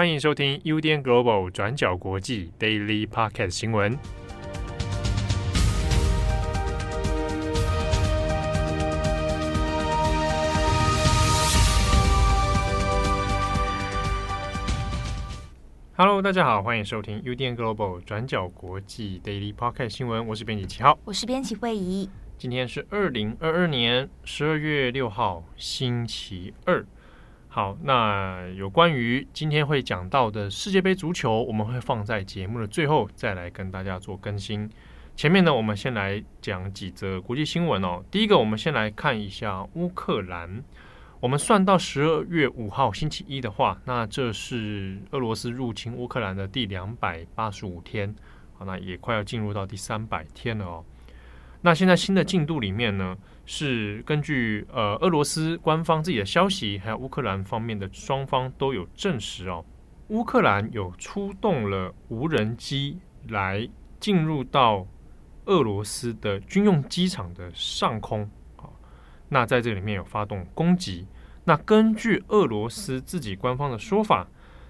欢迎收听 UDN Global 转角国际 Daily Podcast 新闻。Hello，大家好，欢迎收听 UDN Global 转角国际 Daily Podcast 新闻。我是编辑七号，我是编辑慧仪。今天是二零二二年十二月六号，星期二。好，那有关于今天会讲到的世界杯足球，我们会放在节目的最后再来跟大家做更新。前面呢，我们先来讲几则国际新闻哦。第一个，我们先来看一下乌克兰。我们算到十二月五号星期一的话，那这是俄罗斯入侵乌克兰的第两百八十五天，好，那也快要进入到第三百天了哦。那现在新的进度里面呢，是根据呃俄罗斯官方自己的消息，还有乌克兰方面的双方都有证实哦，乌克兰有出动了无人机来进入到俄罗斯的军用机场的上空啊，那在这里面有发动攻击。那根据俄罗斯自己官方的说法，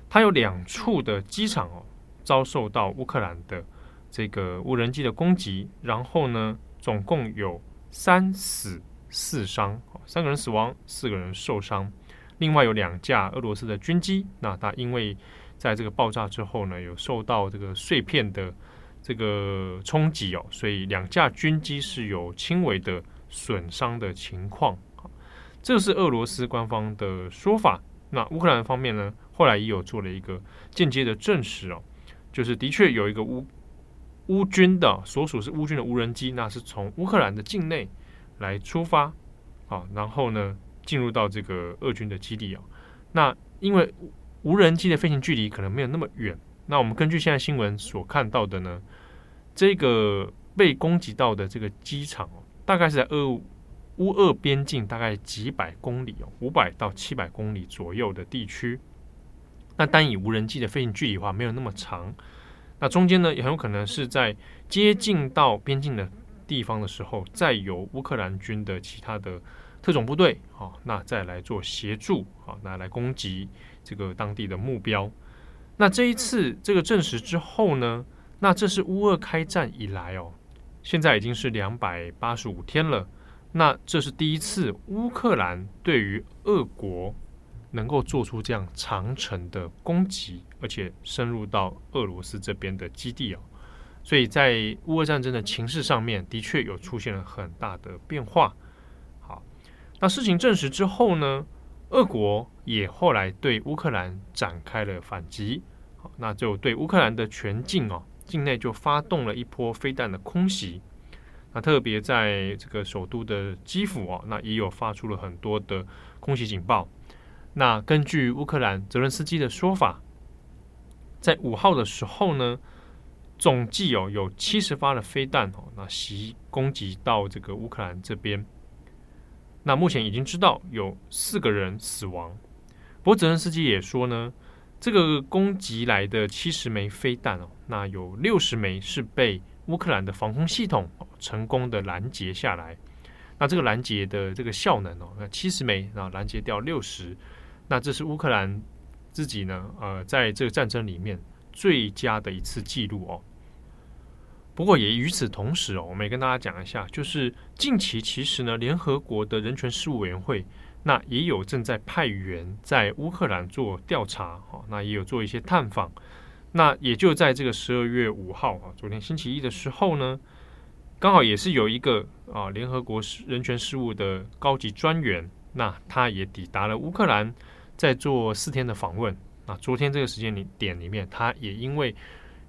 它有两处的机场哦遭受到乌克兰的这个无人机的攻击，然后呢，总共有三死四伤，三个人死亡，四个人受伤。另外有两架俄罗斯的军机，那它因为在这个爆炸之后呢，有受到这个碎片的这个冲击哦，所以两架军机是有轻微的损伤的情况。这是俄罗斯官方的说法。那乌克兰方面呢，后来也有做了一个间接的证实哦，就是的确有一个乌。乌军的所属是乌军的无人机，那是从乌克兰的境内来出发，啊，然后呢进入到这个俄军的基地啊。那因为无人机的飞行距离可能没有那么远，那我们根据现在新闻所看到的呢，这个被攻击到的这个机场哦，大概是在俄乌俄边境大概几百公里哦，五百到七百公里左右的地区。那单以无人机的飞行距离的话，没有那么长。那中间呢，也很有可能是在接近到边境的地方的时候，再由乌克兰军的其他的特种部队，啊，那再来做协助，啊，那来攻击这个当地的目标。那这一次这个证实之后呢，那这是乌俄开战以来哦，现在已经是两百八十五天了。那这是第一次乌克兰对于俄国。能够做出这样长程的攻击，而且深入到俄罗斯这边的基地哦，所以在乌俄战争的情势上面，的确有出现了很大的变化。好，那事情证实之后呢，俄国也后来对乌克兰展开了反击，好，那就对乌克兰的全境哦，境内就发动了一波飞弹的空袭，那特别在这个首都的基辅哦，那也有发出了很多的空袭警报。那根据乌克兰泽伦斯基的说法，在五号的时候呢，总计哦有七十发的飞弹哦，那袭攻击到这个乌克兰这边。那目前已经知道有四个人死亡。不过泽恩斯基也说呢，这个攻击来的七十枚飞弹哦，那有六十枚是被乌克兰的防空系统成功的拦截下来。那这个拦截的这个效能哦，那七十枚啊拦截掉六十。那这是乌克兰自己呢，呃，在这个战争里面最佳的一次记录哦。不过也与此同时哦，我们也跟大家讲一下，就是近期其实呢，联合国的人权事务委员会那也有正在派员在乌克兰做调查，哦，那也有做一些探访。那也就在这个十二月五号啊，昨天星期一的时候呢，刚好也是有一个啊联合国人权事务的高级专员，那他也抵达了乌克兰。在做四天的访问，那昨天这个时间里点里面，他也因为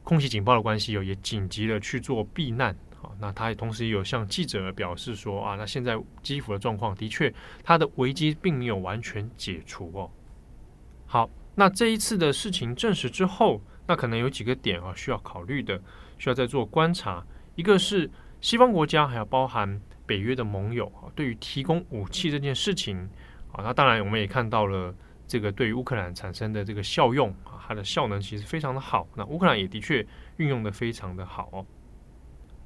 空袭警报的关系，有也紧急的去做避难啊。那他也同时也有向记者表示说啊，那现在基辅的状况的确，他的危机并没有完全解除哦。好，那这一次的事情证实之后，那可能有几个点啊需要考虑的，需要再做观察。一个是西方国家，还要包含北约的盟友啊，对于提供武器这件事情啊，那当然我们也看到了。这个对于乌克兰产生的这个效用啊，它的效能其实非常的好。那乌克兰也的确运用的非常的好哦。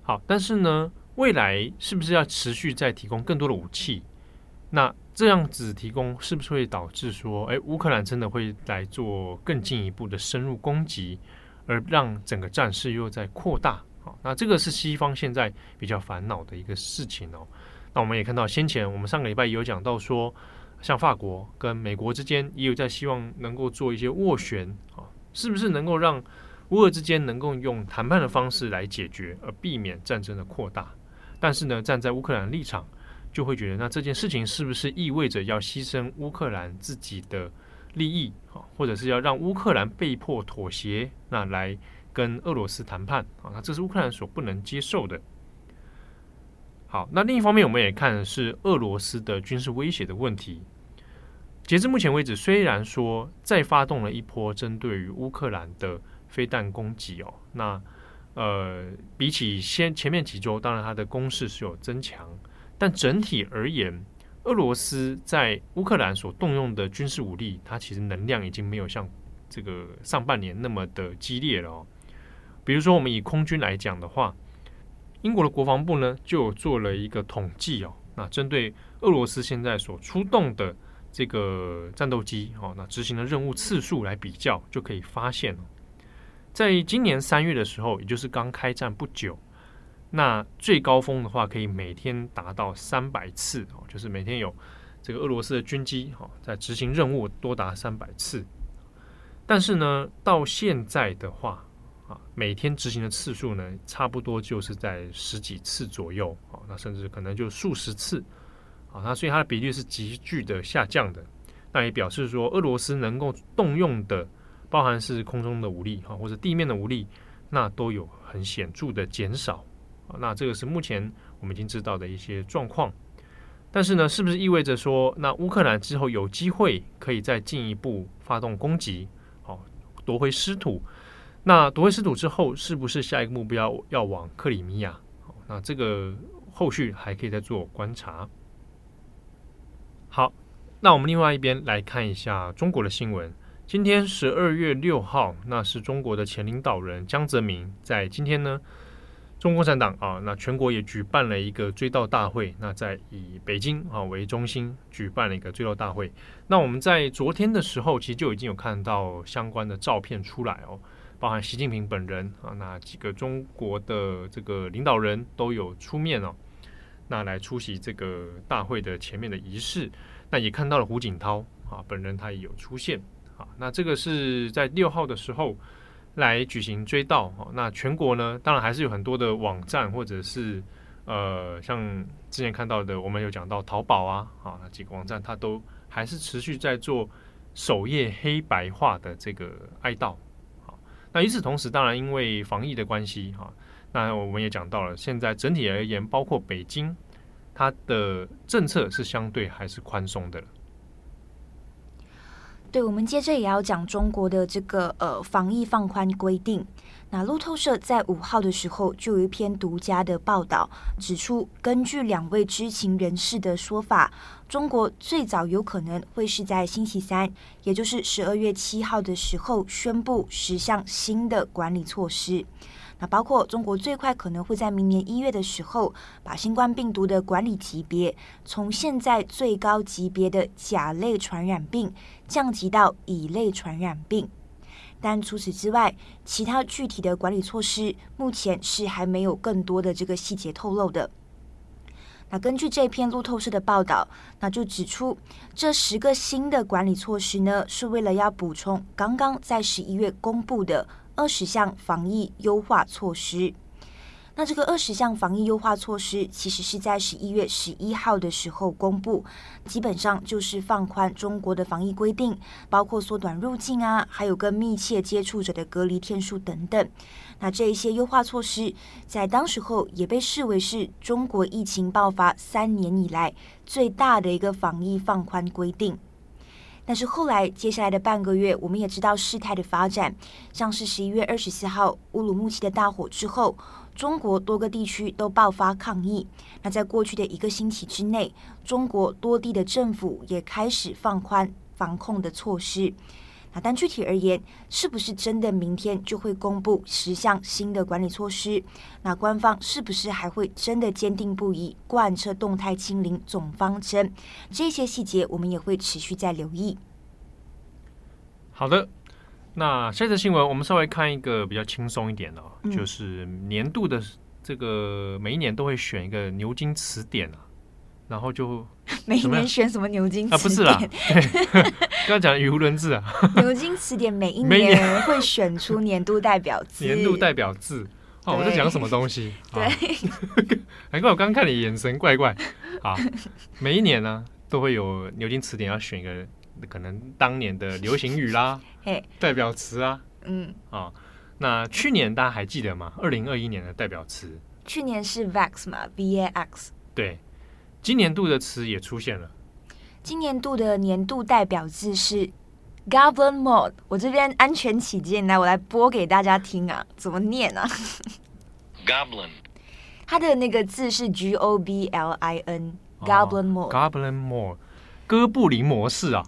好，但是呢，未来是不是要持续再提供更多的武器？那这样子提供是不是会导致说，哎，乌克兰真的会来做更进一步的深入攻击，而让整个战事又在扩大？好，那这个是西方现在比较烦恼的一个事情哦。那我们也看到，先前我们上个礼拜有讲到说，像法国跟美国之间也有在希望能够做一些斡旋啊，是不是能够让乌俄之间能够用谈判的方式来解决，而避免战争的扩大？但是呢，站在乌克兰立场，就会觉得那这件事情是不是意味着要牺牲乌克兰自己的利益啊，或者是要让乌克兰被迫妥协，那来？跟俄罗斯谈判啊，那这是乌克兰所不能接受的。好，那另一方面，我们也看是俄罗斯的军事威胁的问题。截至目前为止，虽然说再发动了一波针对于乌克兰的飞弹攻击哦，那呃，比起先前面几周，当然它的攻势是有增强，但整体而言，俄罗斯在乌克兰所动用的军事武力，它其实能量已经没有像这个上半年那么的激烈了哦。比如说，我们以空军来讲的话，英国的国防部呢就做了一个统计哦，那针对俄罗斯现在所出动的这个战斗机哦，那执行的任务次数来比较，就可以发现，在今年三月的时候，也就是刚开战不久，那最高峰的话可以每天达到三百次哦，就是每天有这个俄罗斯的军机哈在执行任务多达三百次，但是呢，到现在的话。每天执行的次数呢，差不多就是在十几次左右啊，那甚至可能就数十次啊，那所以它的比率是急剧的下降的。那也表示说，俄罗斯能够动用的，包含是空中的武力哈，或者地面的武力，那都有很显著的减少啊。那这个是目前我们已经知道的一些状况。但是呢，是不是意味着说，那乌克兰之后有机会可以再进一步发动攻击，好夺回失土？那夺回失土之后，是不是下一个目标要往克里米亚？那这个后续还可以再做观察。好，那我们另外一边来看一下中国的新闻。今天十二月六号，那是中国的前领导人江泽民在今天呢，中国共产党啊，那全国也举办了一个追悼大会。那在以北京啊为中心举办了一个追悼大会。那我们在昨天的时候，其实就已经有看到相关的照片出来哦。包含习近平本人啊，那几个中国的这个领导人都有出面哦，那来出席这个大会的前面的仪式。那也看到了胡锦涛啊，本人他也有出现啊。那这个是在六号的时候来举行追悼啊。那全国呢，当然还是有很多的网站或者是呃，像之前看到的，我们有讲到淘宝啊啊，那几个网站它都还是持续在做首页黑白化的这个哀悼。那与此同时，当然因为防疫的关系，哈，那我们也讲到了，现在整体而言，包括北京，它的政策是相对还是宽松的。对，我们接着也要讲中国的这个呃防疫放宽规定。那路透社在五号的时候就有一篇独家的报道，指出根据两位知情人士的说法，中国最早有可能会是在星期三，也就是十二月七号的时候宣布十项新的管理措施。那包括中国最快可能会在明年一月的时候，把新冠病毒的管理级别从现在最高级别的甲类传染病降级到乙类传染病。但除此之外，其他具体的管理措施目前是还没有更多的这个细节透露的。那根据这篇路透社的报道，那就指出这十个新的管理措施呢，是为了要补充刚刚在十一月公布的。二十项防疫优化措施，那这个二十项防疫优化措施，其实是在十一月十一号的时候公布，基本上就是放宽中国的防疫规定，包括缩短入境啊，还有跟密切接触者的隔离天数等等。那这一些优化措施，在当时候也被视为是中国疫情爆发三年以来最大的一个防疫放宽规定。但是后来，接下来的半个月，我们也知道事态的发展，像是十一月二十四号乌鲁木齐的大火之后，中国多个地区都爆发抗议。那在过去的一个星期之内，中国多地的政府也开始放宽防控的措施。那但具体而言，是不是真的明天就会公布十项新的管理措施？那官方是不是还会真的坚定不移贯彻动态清零总方针？这些细节我们也会持续在留意。好的，那下则新闻我们稍微看一个比较轻松一点的，嗯、就是年度的这个每一年都会选一个牛津词典啊。然后就 每一年选什么牛津词典？啊，不是啦，刚刚讲语无伦次啊。牛津词典每一年会选出年度代表字。年度代表字，哦，我在讲什么东西？对，难怪我刚刚看你眼神怪怪。啊，每一年呢都会有牛津词典要选一个可能当年的流行语啦，代表词啊，嗯，啊，那去年大家还记得吗？二零二一年的代表词，去年是 VAX 嘛，V A X，对。今年度的词也出现了。今年度的年度代表字是 Goblin Mode。我这边安全起见，来我来播给大家听啊，怎么念啊？Goblin。它的那个字是 G O B L I N。Goblin Mode。Goblin Mode。哥布林模式啊。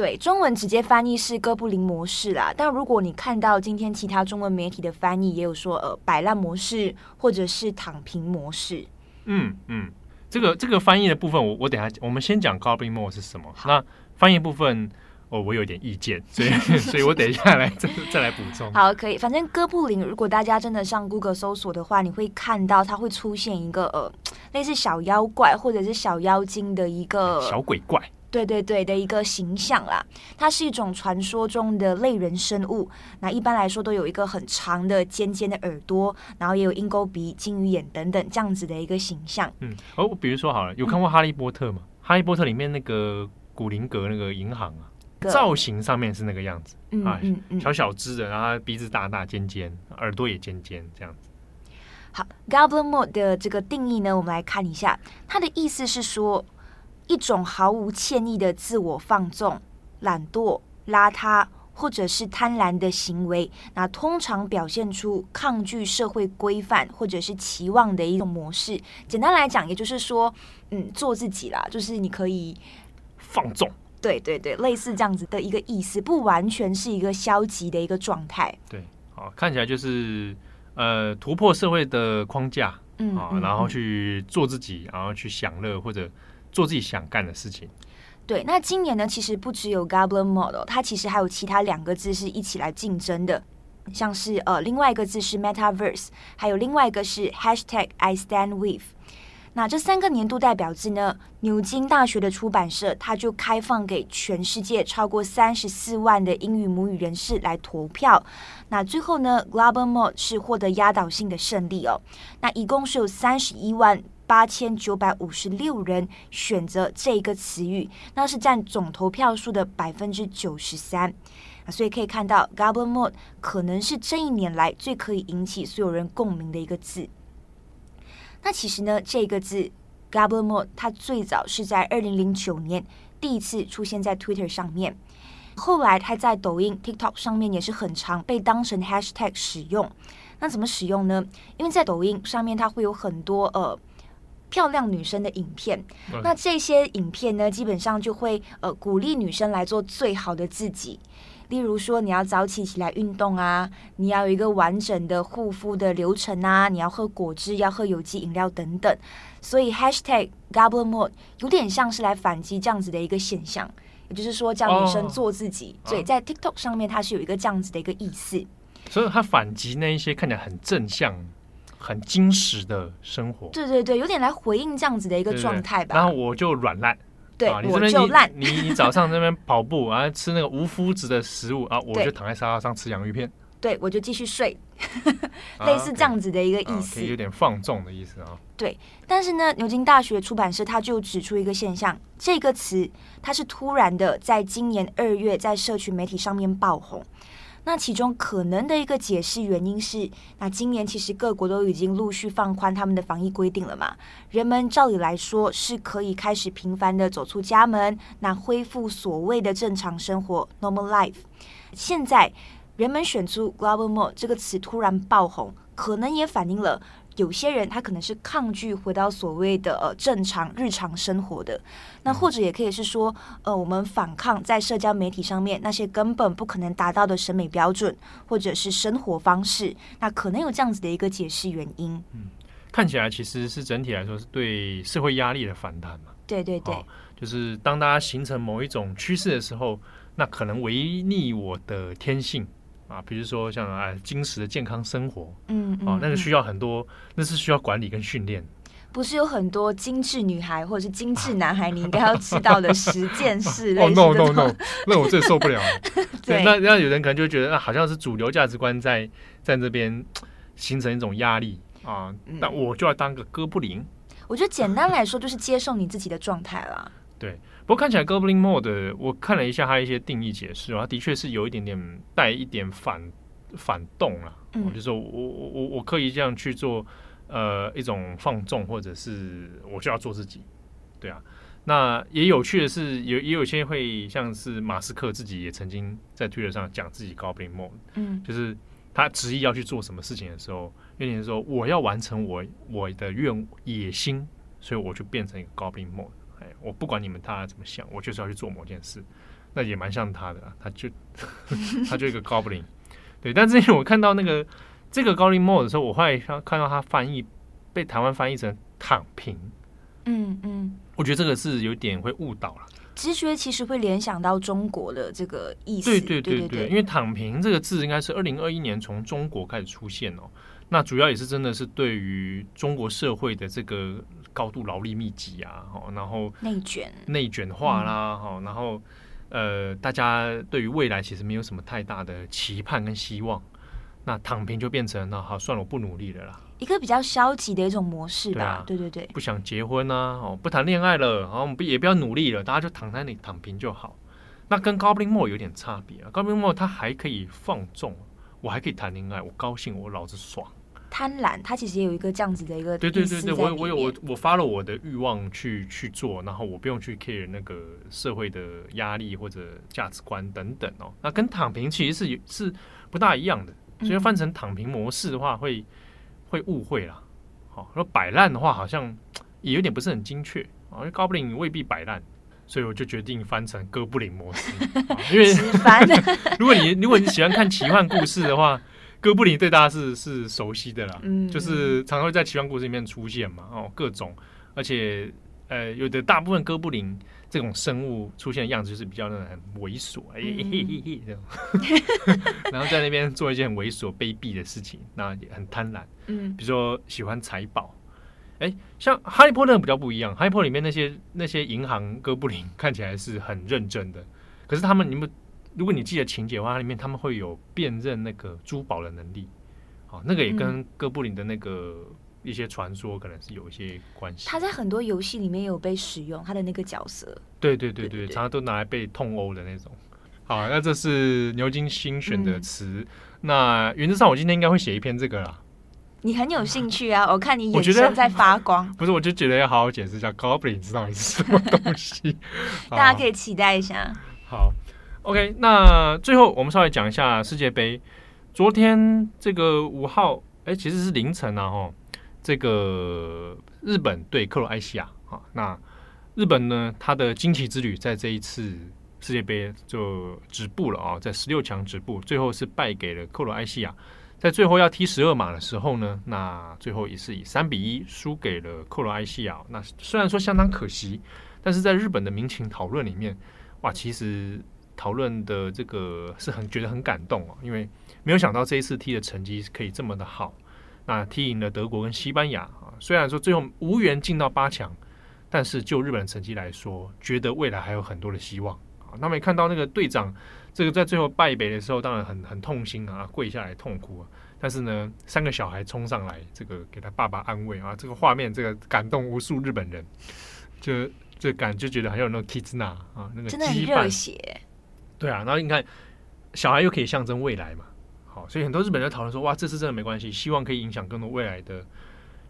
对，中文直接翻译是哥布林模式啦。但如果你看到今天其他中文媒体的翻译，也有说呃摆烂模式或者是躺平模式。嗯嗯。这个这个翻译的部分我，我我等下我们先讲 Goblin Mode 是什么。那翻译部分，哦，我有点意见，所以 所以我等一下来再再来补充。好，可以。反正哥布林，如果大家真的上 Google 搜索的话，你会看到它会出现一个呃类似小妖怪或者是小妖精的一个小鬼怪。对对对的一个形象啦，它是一种传说中的类人生物。那一般来说都有一个很长的尖尖的耳朵，然后也有鹰钩鼻、金鱼眼等等这样子的一个形象。嗯，哦，比如说好了，有看过《哈利波特》吗？嗯，《哈利波特》里面那个古灵阁那个银行啊，造型上面是那个样子，嗯嗯嗯，嗯，小小只的，然后鼻子大大尖尖，耳朵也尖尖这样子。好，Goblin Mode 的这个定义呢，我们来看一下，它的意思是说。一种毫无歉意的自我放纵、懒惰、邋遢，或者是贪婪的行为，那通常表现出抗拒社会规范或者是期望的一种模式。简单来讲，也就是说，嗯，做自己啦，就是你可以放纵。对对对，类似这样子的一个意思，不完全是一个消极的一个状态。对，好，看起来就是呃，突破社会的框架，嗯，啊，然后去做自己，然后去享乐或者。做自己想干的事情。对，那今年呢，其实不只有 Goblin Model，它其实还有其他两个字是一起来竞争的，像是呃，另外一个字是 Metaverse，还有另外一个是 Hashtag I Stand With。那这三个年度代表字呢，牛津大学的出版社它就开放给全世界超过三十四万的英语母语人士来投票。那最后呢？GLOBL Mode 是获得压倒性的胜利哦。那一共是有三十一万。八千九百五十六人选择这一个词语，那是占总投票数的百分之九十三。所以可以看到，Goblin Mode 可能是这一年来最可以引起所有人共鸣的一个字。那其实呢，这个字 Goblin Mode 它最早是在二零零九年第一次出现在 Twitter 上面，后来它在抖音、TikTok 上面也是很常被当成 Hashtag 使用。那怎么使用呢？因为在抖音上面它会有很多呃。漂亮女生的影片，那这些影片呢，基本上就会呃鼓励女生来做最好的自己。例如说，你要早起起来运动啊，你要有一个完整的护肤的流程啊，你要喝果汁，要喝有机饮料等等。所以 Hashtag Goblin Mode 有点像是来反击这样子的一个现象，也就是说叫女生做自己。所以在 TikTok 上面，它是有一个这样子的一个意思。所以它反击那一些看起来很正向。很精实的生活，对对对，有点来回应这样子的一个状态吧。然后我就软烂，对，啊、你这边烂。你你早上那边跑步 啊，吃那个无麸质的食物啊，我就躺在沙发上吃洋芋片。对，我就继续睡，类似这样子的一个意思，啊 okay, 有点放纵的意思啊。对，但是呢，牛津大学出版社他就指出一个现象，这个词它是突然的，在今年二月在社群媒体上面爆红。那其中可能的一个解释原因是，那今年其实各国都已经陆续放宽他们的防疫规定了嘛，人们照理来说是可以开始频繁的走出家门，那恢复所谓的正常生活 （normal life）。现在人们选出 “global mode” 这个词突然爆红，可能也反映了有些人他可能是抗拒回到所谓的呃正常日常生活的，那或者也可以是说，呃，我们反抗在社交媒体上面那些根本不可能达到的审美标准或者是生活方式，那可能有这样子的一个解释原因。嗯，看起来其实是整体来说是对社会压力的反弹嘛。对对对，哦，就是当大家形成某一种趋势的时候，那可能违逆我的天性。啊，比如说像哎，精实的健康生活，嗯，哦、啊，那个需要很多，那是需要管理跟训练。不是有很多精致女孩或者是精致男孩，你应该要知道的十件事哦，no no no，那我最受不了。对，那那有人可能就会觉得，那好像是主流价值观在在这边 形成一种压力啊，那、嗯、我就要当个哥布林。我觉得简单来说，就是接受你自己的状态啦。对。不过看起来 Goblin Mode，我看了一下它一些定义解释，它的确是有一点点带一点反反动啊。嗯，就是说我我我我可以这样去做，呃，一种放纵，或者是我就要做自己，对啊。那也有趣的是，有也有些会像是马斯克自己也曾经在推特上讲自己 Goblin Mode，嗯，就是他执意要去做什么事情的时候，有点说我要完成我我的愿野心，所以我就变成一个 Goblin Mode。我不管你们大家怎么想，我就是要去做某件事，那也蛮像他的，他就 他就一个 Goblin，对。但之前我看到那个这个 Goblin Mode 的时候，我后来看到他翻译被台湾翻译成躺平，嗯嗯，我觉得这个是有点会误导了。直觉其实会联想到中国的这个意思，对对对对，对对对，因为躺平这个字应该是二零二一年从中国开始出现哦。那主要也是真的是对于中国社会的这个高度劳力密集啊，然后内卷。内卷化啦，哈，然后呃，大家对于未来其实没有什么太大的期盼跟希望，那躺平就变成那好算了，我不努力了啦，一个比较消极的一种模式吧，对，啊、对对对，不想结婚啊，哦，不谈恋爱了，然后不也不要努力了，大家就躺在那里躺平就好。那跟 Goblin Mode 有点差别啊，Goblin Mode 它还可以放纵，我还可以谈恋爱，我高兴，我老子爽。贪婪，它其实也有一个这样子的一个对对对对，我我有我我发了我的欲望去去做，然后我不用去 care 那个社会的压力或者价值观等等哦。那跟躺平其实是是不大一样的，所以翻成躺平模式的话会，会会误会啦。好，说摆烂的话好像也有点不是很精确啊，因为高布林未必摆烂，所以我就决定翻成哥布林模式，因为 如果你如果你喜欢看奇幻故事的话。哥布林对大家是是熟悉的啦，嗯，就是常常会在奇幻故事里面出现嘛，哦，各种，而且呃，有的大部分哥布林这种生物出现的样子就是比较那种很猥琐，哎 然后在那边做一件很猥琐卑鄙的事情，那也很贪婪，嗯，比如说喜欢财宝，哎，像哈利波特比较不一样，哈利波特里面那些那些银行哥布林看起来是很认真的，可是他们你们。如果你记得情节的话，里面他们会有辨认那个珠宝的能力，好，那个也跟哥布林的那个一些传说可能是有一些关系。他在很多游戏里面有被使用，他的那个角色。对对对对，对对对，常常都拿来被痛殴的那种。好，那这是牛津新选的词。嗯、那原则上，我今天应该会写一篇这个啦。你很有兴趣啊？我看你眼神在发光。不是，我就觉得要好好解释一下 Goblin 知道你是什么东西，大家可以期待一下。好。OK，那最后我们稍微讲一下世界杯。昨天这个五号，哎，其实是凌晨啊，哈，这个日本对克罗埃西亚啊，那日本呢，他的惊奇之旅在这一次世界杯就止步了啊，在十六强止步，最后是败给了克罗埃西亚。在最后要踢十二码的时候呢，那最后也是以三比一输给了克罗埃西亚。那虽然说相当可惜，但是在日本的民情讨论里面，哇，其实。讨论的这个是很觉得很感动哦，因为没有想到这一次踢的成绩可以这么的好，那踢赢了德国跟西班牙啊，虽然说最后无缘进到八强，但是就日本的成绩来说，觉得未来还有很多的希望啊。那么也看到那个队长，这个在最后败北的时候，当然很很痛心啊，跪下来痛哭啊。但是呢，三个小孩冲上来，这个给他爸爸安慰啊，这个画面这个感动无数日本人，就就感就觉得很有那种 Kizuna 啊，那个真的很热血。对啊，然后你看，小孩又可以象征未来嘛，好，所以很多日本人讨论说，哇，这次真的没关系，希望可以影响更多未来的，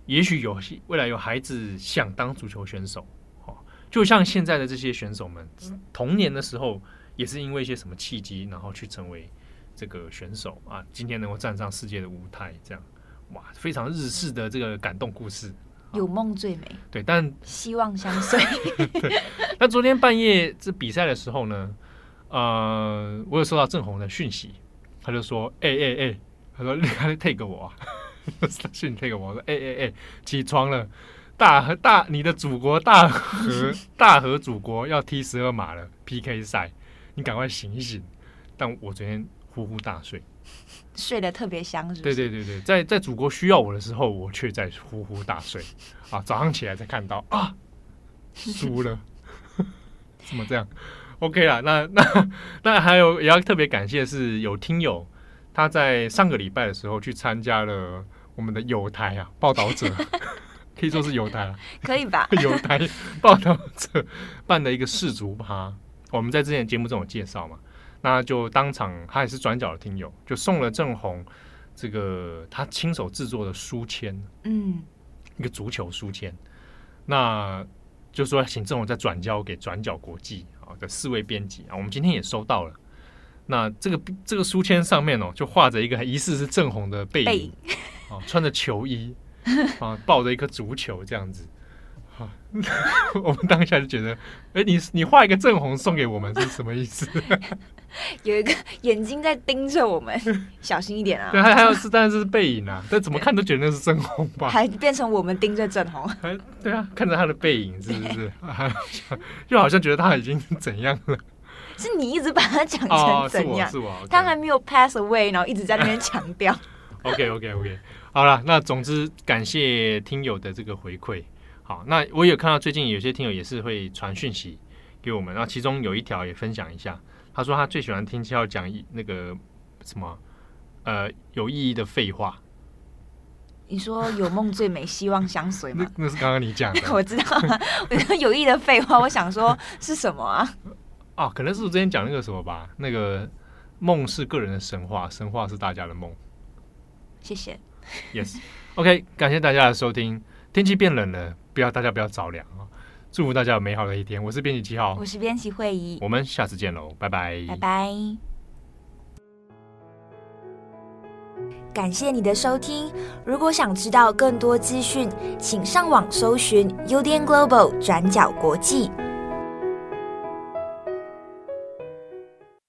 也许有未来有孩子想当足球选手，好，就像现在的这些选手们，童年的时候也是因为一些什么契机，然后去成为这个选手啊，今天能够站上世界的舞台，这样，哇，非常日式的这个感动故事。有梦最美，对，但希望相随。对，那昨天半夜这比赛的时候呢，呃，我有收到郑红的讯息，他就说：“哎哎哎，他说 你还 take 我啊？讯 take 我，我说：哎哎哎，起床了，大和大你的祖国大和大和祖国要踢十二码了 PK 赛，你赶快醒一醒。”但我昨天呼呼大睡。睡得特别香，是不是？对对对对，在在祖国需要我的时候，我却在呼呼大睡啊！早上起来才看到啊，输了，怎么这样？OK 啦，那那那还有也要特别感谢是有听友他在上个礼拜的时候去参加了我们的友台啊报道者，可以说是友台了，可以吧？友台报道者办的一个世足趴，我们在之前节目中有介绍嘛。那就当场，他也是转角的听友，就送了郑红这个他亲手制作的书签，嗯，一个足球书签。那就说请郑红再转交给转角国际啊的四位编辑啊，我们今天也收到了。那这个这个书签上面哦，就画着一个疑似是郑红的背影啊，穿着球衣啊，抱着一颗足球这样子。我们当下就觉得，哎，你你画一个正红送给我们是什么意思？有一个 眼睛在盯着我们，小心一点啊！对，还还有是，但是是背影啊，但怎么看都觉得那是正红吧？还变成我们盯着正红？对啊，看着他的背影是不是？好像觉得他已经怎样了？是你一直把他讲成怎样？哦、是我，是我 okay. 他还没有 pass away，然后一直在那边强调。OK OK OK，好了，那总之感谢听友的这个回馈。好，那我有看到最近有些听友也是会传讯息给我们，然后其中有一条也分享一下，他说他最喜欢听七号讲那个什么呃有意义的废话。你说有梦最美，希望相随吗？那，那是刚刚你讲的，我知道啊。我说有意义的废话，我想说是什么啊？哦，可能是我之前讲那个什么吧，那个梦是个人的神话，神话是大家的梦。谢谢。Yes，OK，okay，感谢大家的收听。天气变冷了。不要，大家不要着凉啊！祝福大家有美好的一天。我是编辑七号，我是编辑会议，我们下次见喽，拜拜，拜拜。感谢你的收听。如果想知道更多资讯，请上网搜寻 UDN Global 转角国际。